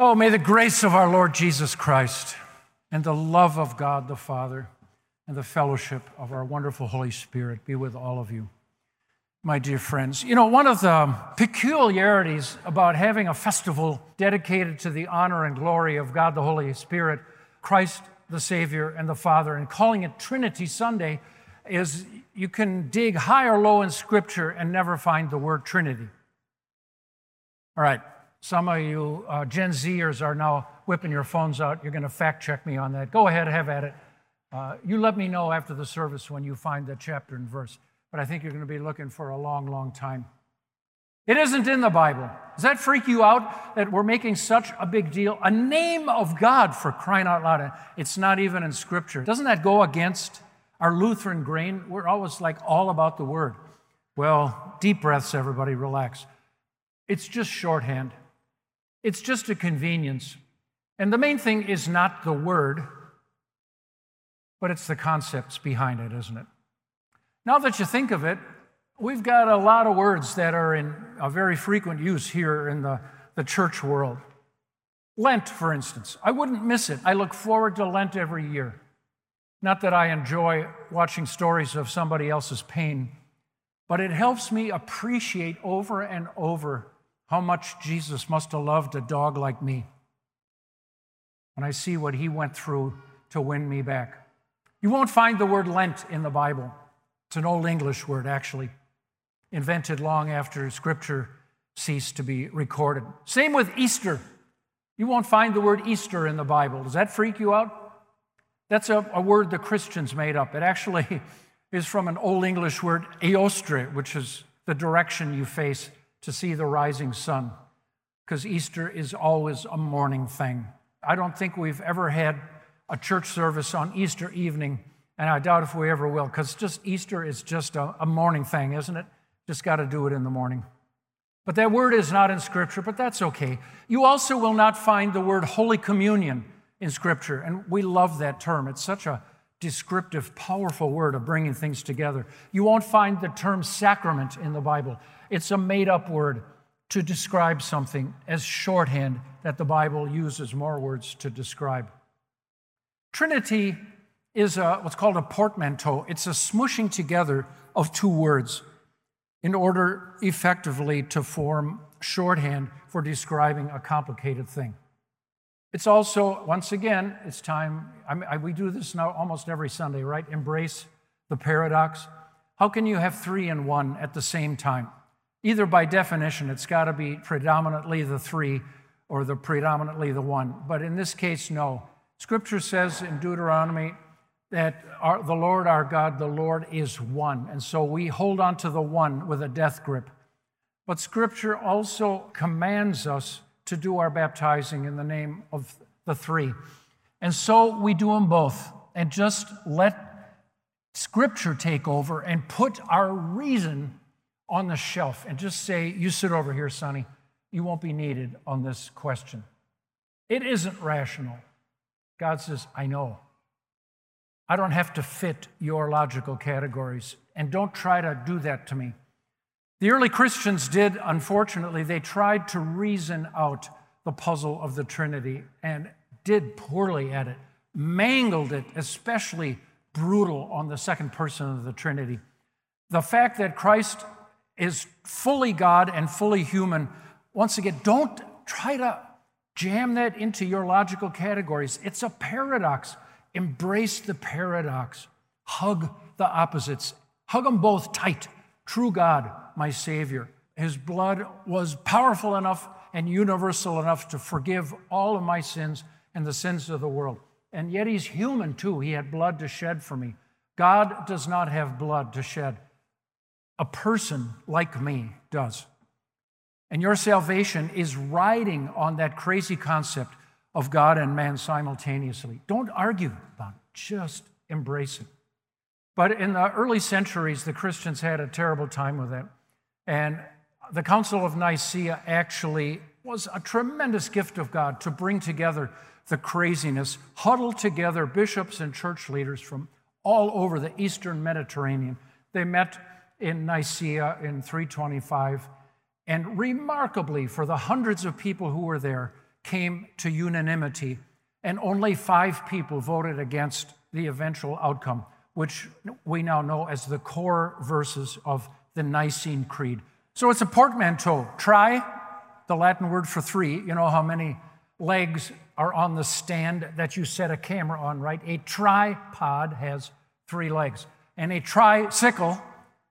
Oh, may the grace of our Lord Jesus Christ and the love of God the Father and the fellowship of our wonderful Holy Spirit be with all of you, my dear friends. You know, one of the peculiarities about having a festival dedicated to the honor and glory of God the Holy Spirit, Christ the Savior, and the Father, and calling it Trinity Sunday is you can dig high or low in Scripture and never find the word Trinity. All right, some of you uh, Gen Zers are now whipping your phones out. You're going to fact check me on that. Go ahead, have at it. Uh, you let me know after the service when you find the chapter and verse. But I think you're going to be looking for a long, long time. It isn't in the Bible. Does that freak you out that we're making such a big deal? A name of God for crying out loud. It's not even in Scripture. Doesn't that go against our Lutheran grain? We're always like all about the Word. Well, deep breaths, everybody, relax. It's just shorthand. It's just a convenience. And the main thing is not the word, but it's the concepts behind it, isn't it? Now that you think of it, we've got a lot of words that are in a very frequent use here in the, the church world. Lent, for instance. I wouldn't miss it. I look forward to Lent every year. Not that I enjoy watching stories of somebody else's pain, but it helps me appreciate over and over how much Jesus must have loved a dog like me when I see what he went through to win me back. You won't find the word Lent in the Bible. It's an Old English word, actually, invented long after Scripture ceased to be recorded. Same with Easter. You won't find the word Easter in the Bible. Does that freak you out? That's a, a word the Christians made up. It actually is from an Old English word, eostre, which is the direction you face to see the rising sun because Easter is always a morning thing. I don't think we've ever had a church service on Easter evening, and I doubt if we ever will because just Easter is just a, a morning thing, isn't it? Just got to do it in the morning. But that word is not in Scripture, but that's okay. You also will not find the word Holy Communion in Scripture, and we love that term. It's such a descriptive, powerful word of bringing things together. You won't find the term sacrament in the Bible. It's a made up word to describe something as shorthand that the Bible uses more words to describe. Trinity is a, what's called a portmanteau. It's a smushing together of two words in order effectively to form shorthand for describing a complicated thing. It's also, once again, it's time, I mean, I, we do this now almost every Sunday, right? Embrace the paradox. How can you have three and one at the same time? Either by definition, it's got to be predominantly the three or the predominantly the one. But in this case, no. Scripture says in Deuteronomy that our, the Lord our God, the Lord is one. And so we hold on to the one with a death grip. But Scripture also commands us to do our baptizing in the name of the three. And so we do them both and just let Scripture take over and put our reason on the shelf and just say, You sit over here, Sonny. You won't be needed on this question. It isn't rational. God says, I know. I don't have to fit your logical categories, and don't try to do that to me. The early Christians did, unfortunately, they tried to reason out the puzzle of the Trinity and did poorly at it, mangled it, especially brutal on the second person of the Trinity. The fact that Christ is fully God and fully human, once again, don't try to jam that into your logical categories. It's a paradox. Embrace the paradox. Hug the opposites. Hug them both tight. True God, my Savior. His blood was powerful enough and universal enough to forgive all of my sins and the sins of the world. And yet, He's human too. He had blood to shed for me. God does not have blood to shed a person like me does. And your salvation is riding on that crazy concept of God and man simultaneously. Don't argue about it, just embrace it. But in the early centuries, the Christians had a terrible time with it. And the Council of Nicaea actually was a tremendous gift of God to bring together the craziness, huddle together bishops and church leaders from all over the Eastern Mediterranean. They met in Nicaea in 325. And remarkably, for the hundreds of people who were there, came to unanimity, and only five people voted against the eventual outcome, which we now know as the core verses of the Nicene Creed. So it's a portmanteau. Try, the Latin word for three. You know how many legs are on the stand that you set a camera on, right? A tripod has three legs, and a tricycle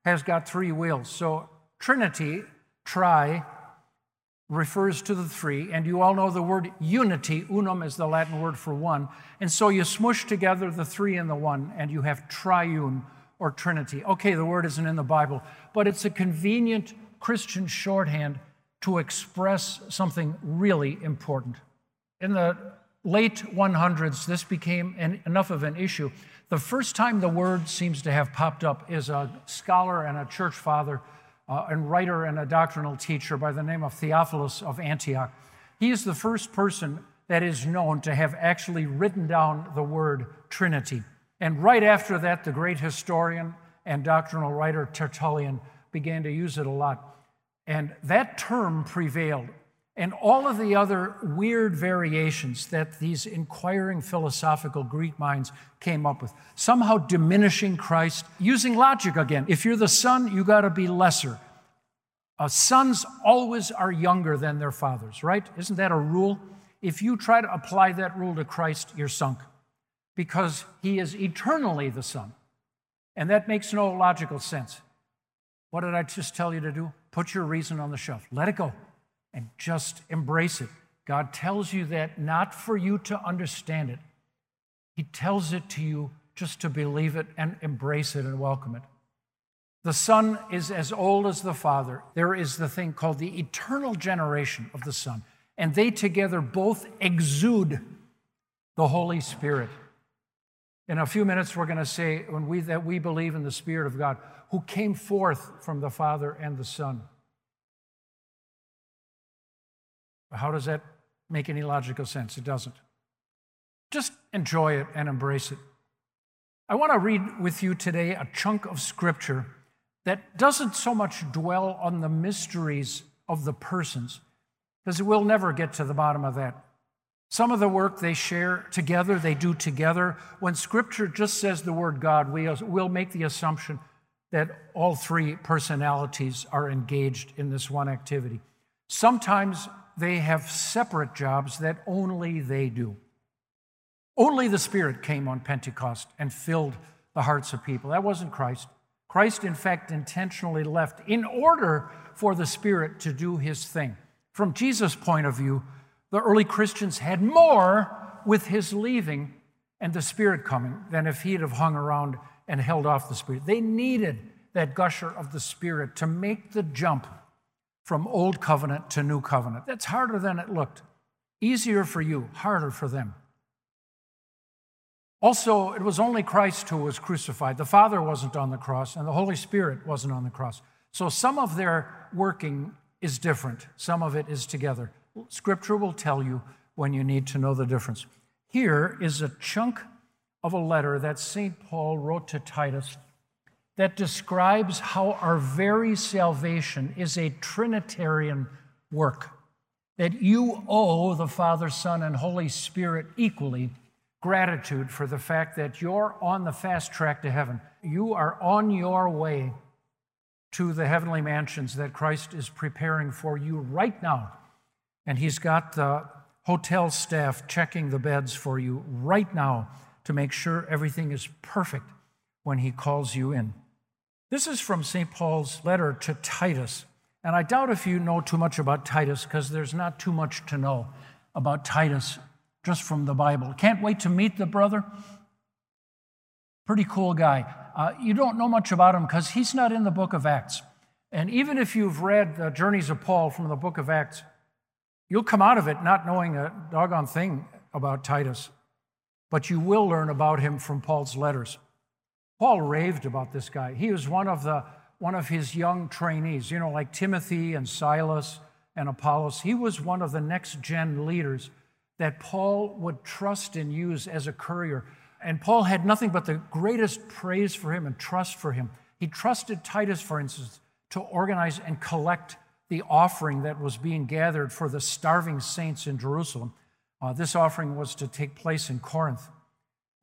has got three wheels. So Trinity, tri, refers to the three, and you all know the word unity. Unum is the Latin word for one. And so you smush together the three and the one, and you have triune or Trinity. Okay, the word isn't in the Bible, but it's a convenient Christian shorthand to express something really important. In the late 100s, this became an, enough of an issue. The first time the word seems to have popped up is a scholar and a church father uh, and writer and a doctrinal teacher by the name of Theophilus of Antioch. He is the first person that is known to have actually written down the word Trinity. And right after that, the great historian and doctrinal writer Tertullian began to use it a lot. And that term prevailed. And all of the other weird variations that these inquiring philosophical Greek minds came up with, somehow diminishing Christ, using logic again. If you're the son, you got to be lesser. Uh, sons always are younger than their fathers, right? Isn't that a rule? If you try to apply that rule to Christ, you're sunk because he is eternally the Son. And that makes no logical sense. What did I just tell you to do? Put your reason on the shelf, let it go, and just embrace it. God tells you that not for you to understand it, He tells it to you just to believe it and embrace it and welcome it. The Son is as old as the Father. There is the thing called the eternal generation of the Son, and they together both exude the Holy Spirit. In a few minutes, we're going to say when we, that we believe in the Spirit of God who came forth from the Father and the Son. How does that make any logical sense? It doesn't. Just enjoy it and embrace it. I want to read with you today a chunk of scripture that doesn't so much dwell on the mysteries of the persons, because we'll never get to the bottom of that. Some of the work they share together, they do together. When Scripture just says the word God, we will make the assumption that all three personalities are engaged in this one activity. Sometimes they have separate jobs that only they do. Only the Spirit came on Pentecost and filled the hearts of people. That wasn't Christ. Christ, in fact, intentionally left in order for the Spirit to do his thing. From Jesus' point of view, the early Christians had more with his leaving and the Spirit coming than if he'd have hung around and held off the Spirit. They needed that gusher of the Spirit to make the jump from old covenant to new covenant. That's harder than it looked. Easier for you, harder for them. Also, it was only Christ who was crucified. The Father wasn't on the cross, and the Holy Spirit wasn't on the cross. So some of their working is different, some of it is together. Scripture will tell you when you need to know the difference. Here is a chunk of a letter that St. Paul wrote to Titus that describes how our very salvation is a Trinitarian work, that you owe the Father, Son, and Holy Spirit equally gratitude for the fact that you're on the fast track to heaven. You are on your way to the heavenly mansions that Christ is preparing for you right now and he's got the hotel staff checking the beds for you right now to make sure everything is perfect when he calls you in. This is from St. Paul's letter to Titus. And I doubt if you know too much about Titus because there's not too much to know about Titus just from the Bible. Can't wait to meet the brother. Pretty cool guy. Uh, you don't know much about him because he's not in the book of Acts. And even if you've read the journeys of Paul from the book of Acts, You'll come out of it not knowing a doggone thing about Titus, but you will learn about him from Paul's letters. Paul raved about this guy. He was one of the one of his young trainees, you know, like Timothy and Silas and Apollos. He was one of the next gen leaders that Paul would trust and use as a courier. And Paul had nothing but the greatest praise for him and trust for him. He trusted Titus, for instance, to organize and collect the offering that was being gathered for the starving saints in Jerusalem. Uh, this offering was to take place in Corinth.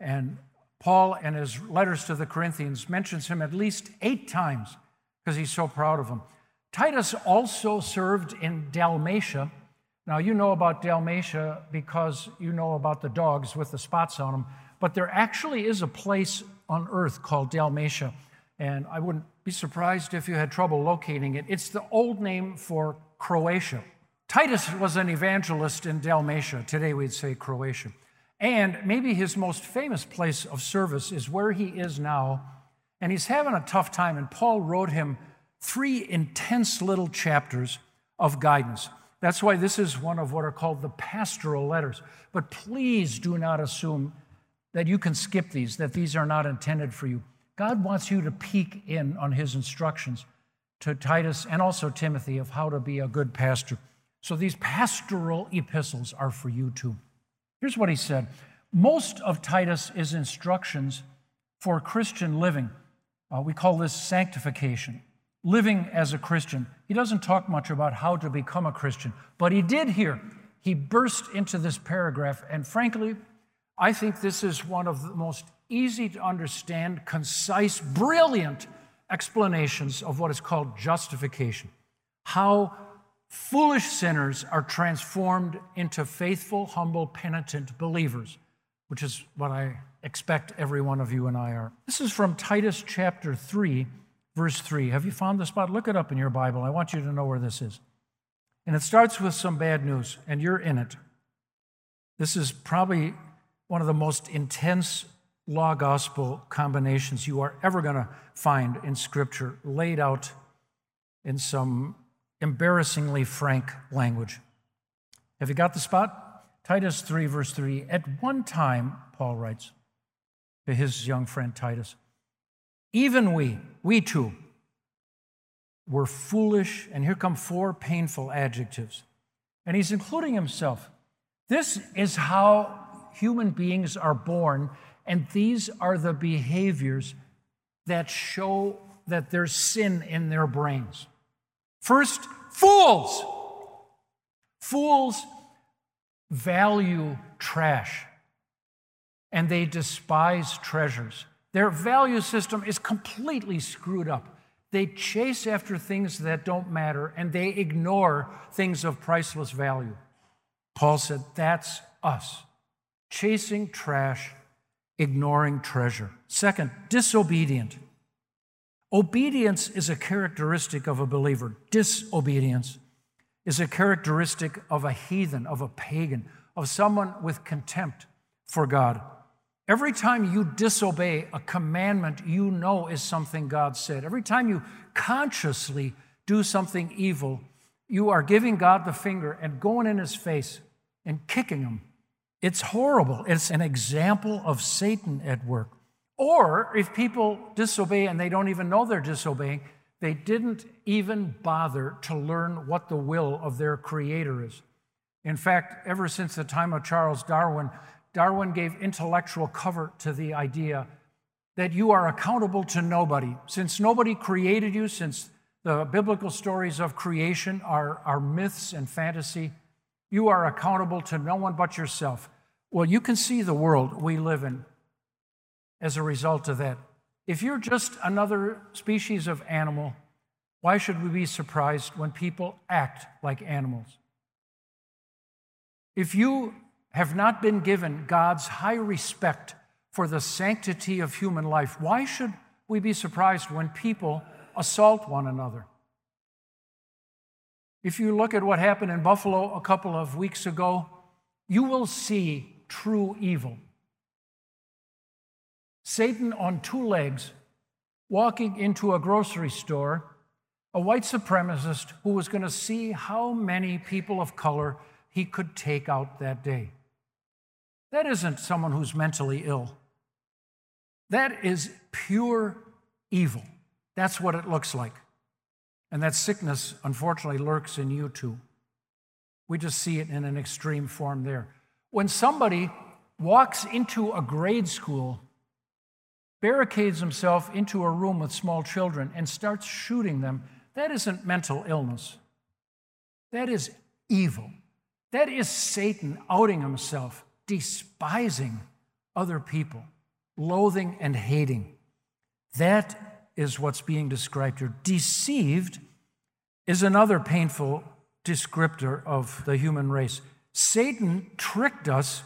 And Paul, in his letters to the Corinthians, mentions him at least eight times because he's so proud of him. Titus also served in Dalmatia. Now, you know about Dalmatia because you know about the dogs with the spots on them, but there actually is a place on earth called Dalmatia, and I wouldn't be surprised if you had trouble locating it. It's the old name for Croatia. Titus was an evangelist in Dalmatia. Today we'd say Croatia. And maybe his most famous place of service is where he is now. And he's having a tough time. And Paul wrote him three intense little chapters of guidance. That's why this is one of what are called the pastoral letters. But please do not assume that you can skip these, that these are not intended for you. God wants you to peek in on his instructions to Titus and also Timothy of how to be a good pastor. So these pastoral epistles are for you too. Here's what he said Most of Titus is instructions for Christian living. Uh, we call this sanctification, living as a Christian. He doesn't talk much about how to become a Christian, but he did here. He burst into this paragraph, and frankly, I think this is one of the most easy to understand, concise, brilliant explanations of what is called justification. How foolish sinners are transformed into faithful, humble, penitent believers, which is what I expect every one of you and I are. This is from Titus chapter 3, verse 3. Have you found the spot? Look it up in your Bible. I want you to know where this is. And it starts with some bad news, and you're in it. This is probably one of the most intense law gospel combinations you are ever going to find in Scripture, laid out in some embarrassingly frank language. Have you got the spot? Titus 3, verse 3. At one time, Paul writes to his young friend Titus, even we, we too, were foolish, and here come four painful adjectives. And he's including himself. This is how human beings are born and these are the behaviors that show that there's sin in their brains. First, fools. Fools value trash and they despise treasures. Their value system is completely screwed up. They chase after things that don't matter and they ignore things of priceless value. Paul said, That's us, chasing trash ignoring treasure. Second, disobedient. Obedience is a characteristic of a believer. Disobedience is a characteristic of a heathen, of a pagan, of someone with contempt for God. Every time you disobey a commandment you know is something God said, every time you consciously do something evil, you are giving God the finger and going in his face and kicking him it's horrible. It's an example of Satan at work. Or if people disobey and they don't even know they're disobeying, they didn't even bother to learn what the will of their creator is. In fact, ever since the time of Charles Darwin, Darwin gave intellectual cover to the idea that you are accountable to nobody. Since nobody created you, since the biblical stories of creation are, are myths and fantasy, you are accountable to no one but yourself. Well, you can see the world we live in as a result of that. If you're just another species of animal, why should we be surprised when people act like animals? If you have not been given God's high respect for the sanctity of human life, why should we be surprised when people assault one another? If you look at what happened in Buffalo a couple of weeks ago, you will see true evil. Satan on two legs walking into a grocery store, a white supremacist who was going to see how many people of color he could take out that day. That isn't someone who's mentally ill. That is pure evil. That's what it looks like. And that sickness, unfortunately, lurks in you too. We just see it in an extreme form there. When somebody walks into a grade school, barricades himself into a room with small children, and starts shooting them, that isn't mental illness. That is evil. That is Satan outing himself, despising other people, loathing and hating. That is what's being described here. Deceived is another painful descriptor of the human race. Satan tricked us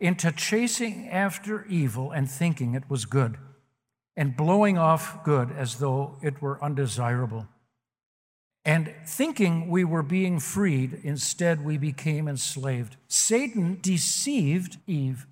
into chasing after evil and thinking it was good, and blowing off good as though it were undesirable. And thinking we were being freed, instead we became enslaved. Satan deceived Eve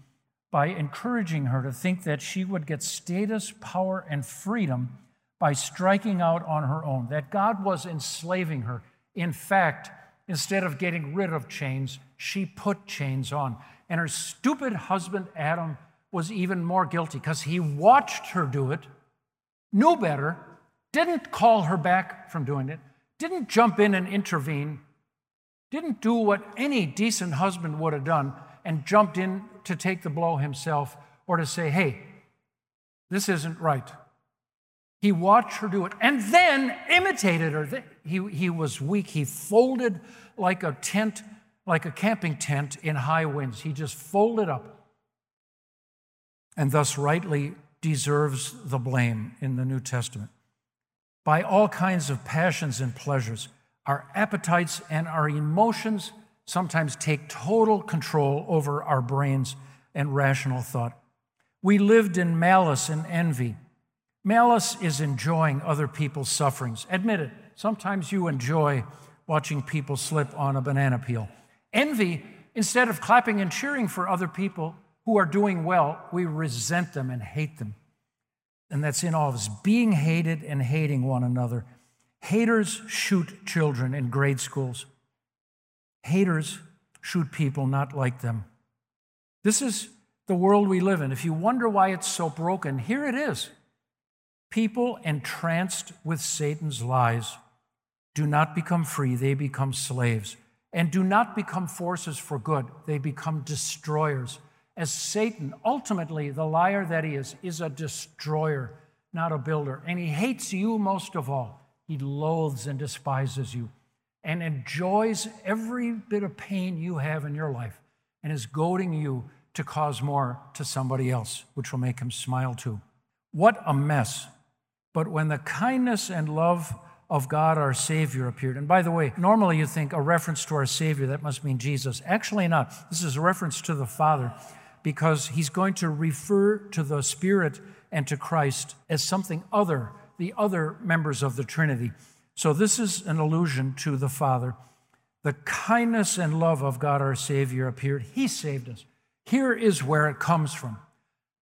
by encouraging her to think that she would get status, power, and freedom by striking out on her own, that God was enslaving her. In fact, instead of getting rid of chains, she put chains on. And her stupid husband, Adam, was even more guilty because he watched her do it, knew better, didn't call her back from doing it, didn't jump in and intervene, didn't do what any decent husband would have done and jumped in to take the blow himself or to say, hey, this isn't right. He watched her do it and then imitated her. He, he was weak. He folded like a tent like a camping tent in high winds. He just folded up and thus rightly deserves the blame in the New Testament. By all kinds of passions and pleasures, our appetites and our emotions sometimes take total control over our brains and rational thought. We lived in malice and envy. Malice is enjoying other people's sufferings. Admit it, sometimes you enjoy watching people slip on a banana peel. Envy, instead of clapping and cheering for other people who are doing well, we resent them and hate them. And that's in all of us being hated and hating one another. Haters shoot children in grade schools. Haters shoot people not like them. This is the world we live in. If you wonder why it's so broken, here it is. People entranced with Satan's lies do not become free, they become slaves and do not become forces for good, they become destroyers. As Satan, ultimately, the liar that he is, is a destroyer, not a builder. And he hates you most of all. He loathes and despises you and enjoys every bit of pain you have in your life and is goading you to cause more to somebody else, which will make him smile too. What a mess. But when the kindness and love of God our Savior appeared. And by the way, normally you think a reference to our Savior, that must mean Jesus. Actually, not. This is a reference to the Father because he's going to refer to the Spirit and to Christ as something other, the other members of the Trinity. So this is an allusion to the Father. The kindness and love of God our Savior appeared. He saved us. Here is where it comes from.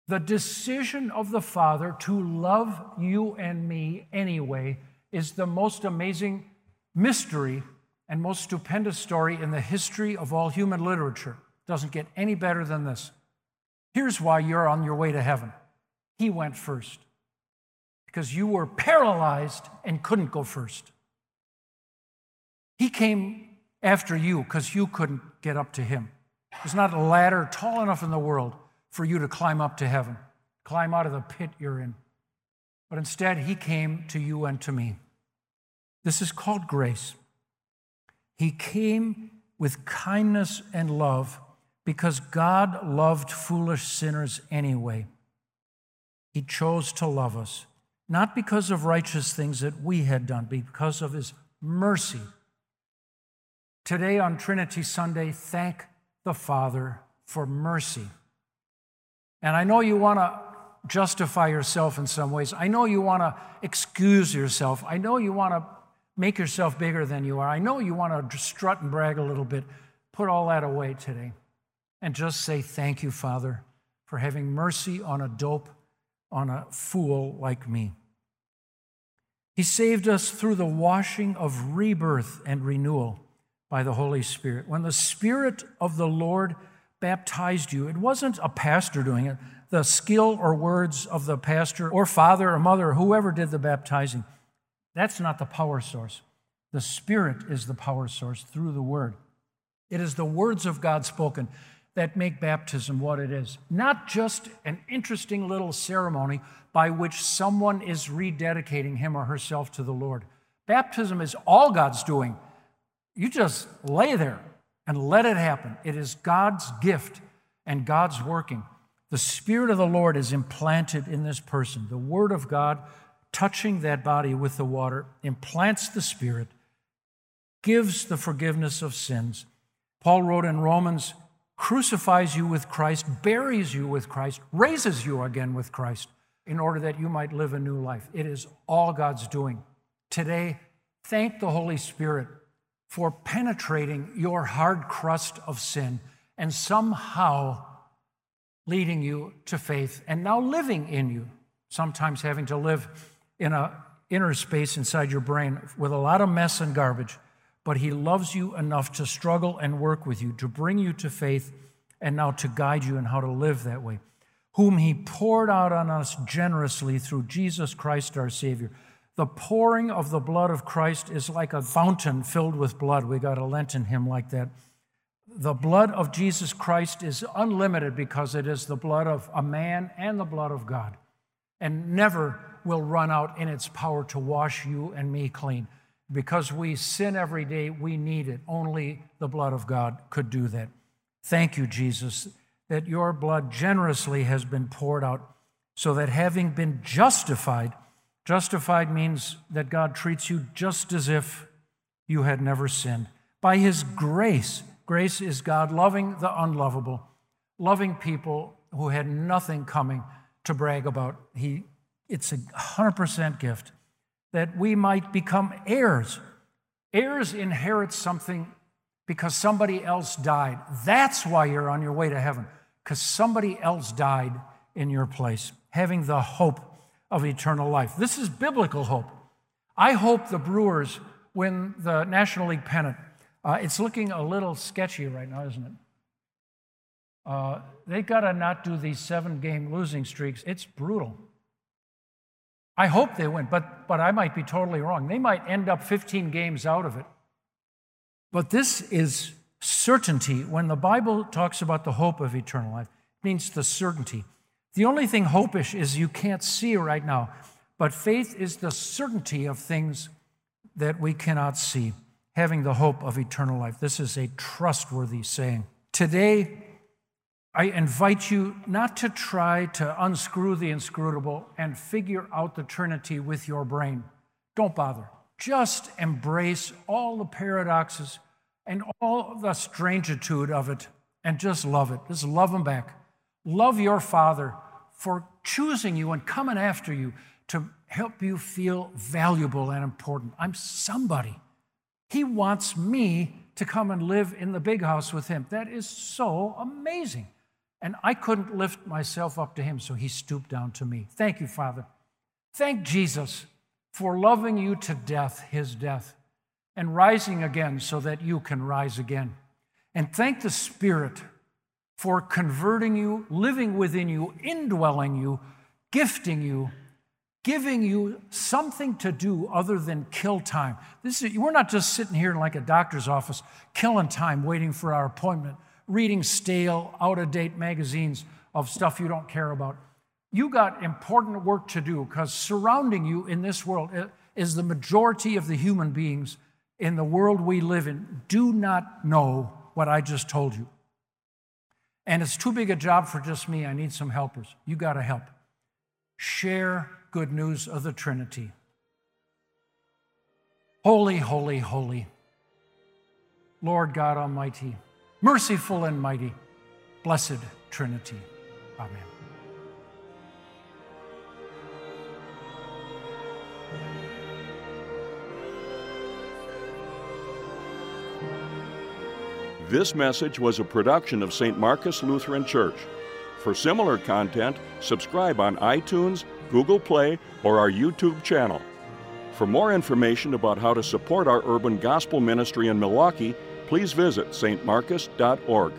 The decision of the Father to love you and me anyway is the most amazing mystery and most stupendous story in the history of all human literature. Doesn't get any better than this. Here's why you're on your way to heaven. He went first because you were paralyzed and couldn't go first. He came after you because you couldn't get up to him. There's not a ladder tall enough in the world for you to climb up to heaven, climb out of the pit you're in. But instead, he came to you and to me. This is called grace. He came with kindness and love because God loved foolish sinners anyway. He chose to love us, not because of righteous things that we had done, but because of His mercy. Today on Trinity Sunday, thank the Father for mercy. And I know you want to justify yourself in some ways. I know you want to excuse yourself. I know you want to make yourself bigger than you are. I know you want to strut and brag a little bit. Put all that away today and just say, Thank you, Father, for having mercy on a dope, on a fool like me. He saved us through the washing of rebirth and renewal by the Holy Spirit. When the Spirit of the Lord baptized you, it wasn't a pastor doing it the skill or words of the pastor or father or mother or whoever did the baptizing. That's not the power source. The Spirit is the power source through the Word. It is the words of God spoken that make baptism what it is, not just an interesting little ceremony by which someone is rededicating him or herself to the Lord. Baptism is all God's doing. You just lay there and let it happen. It is God's gift and God's working. The Spirit of the Lord is implanted in this person. The Word of God, touching that body with the water, implants the Spirit, gives the forgiveness of sins. Paul wrote in Romans, crucifies you with Christ, buries you with Christ, raises you again with Christ in order that you might live a new life. It is all God's doing. Today, thank the Holy Spirit for penetrating your hard crust of sin and somehow leading you to faith and now living in you. Sometimes having to live in a inner space inside your brain with a lot of mess and garbage but He loves you enough to struggle and work with you, to bring you to faith, and now to guide you in how to live that way. Whom He poured out on us generously through Jesus Christ our Savior. The pouring of the blood of Christ is like a fountain filled with blood. We got a Lenten hymn like that. The blood of Jesus Christ is unlimited because it is the blood of a man and the blood of God, and never will run out in its power to wash you and me clean. Because we sin every day, we need it. Only the blood of God could do that. Thank you, Jesus, that your blood generously has been poured out so that having been justified, justified means that God treats you just as if you had never sinned. By his grace, grace is God loving the unlovable, loving people who had nothing coming to brag about. He, it's a 100% gift that we might become heirs. Heirs inherit something because somebody else died. That's why you're on your way to heaven, because somebody else died in your place, having the hope of eternal life. This is biblical hope. I hope the Brewers win the National League pennant. Uh, it's looking a little sketchy right now, isn't it? Uh, they got to not do these seven game losing streaks. It's brutal. I hope they win, but, but I might be totally wrong. They might end up 15 games out of it. But this is certainty. When the Bible talks about the hope of eternal life, it means the certainty. The only thing hopish is you can't see right now, but faith is the certainty of things that we cannot see, having the hope of eternal life. This is a trustworthy saying. Today, I invite you not to try to unscrew the inscrutable and figure out the Trinity with your brain. Don't bother. Just embrace all the paradoxes and all the strangitude of it and just love it. Just love them back. Love your Father for choosing you and coming after you to help you feel valuable and important. I'm somebody. He wants me to come and live in the big house with him. That is so amazing. And I couldn't lift myself up to him, so he stooped down to me. Thank you, Father. Thank Jesus for loving you to death, his death, and rising again so that you can rise again. And thank the Spirit for converting you, living within you, indwelling you, gifting you, giving you something to do other than kill time. This is, we're not just sitting here in like a doctor's office killing time waiting for our appointment reading stale, out of date magazines of stuff you don't care about. You got important work to do because surrounding you in this world is the majority of the human beings in the world we live in do not know what I just told you. And it's too big a job for just me. I need some helpers. You got to help. Share good news of the Trinity. Holy, holy, holy. Lord God Almighty merciful and mighty, blessed Trinity. Amen. This message was a production of St. Marcus Lutheran Church. For similar content, subscribe on iTunes, Google Play, or our YouTube channel. For more information about how to support our urban gospel ministry in Milwaukee, please visit stmarcus.org.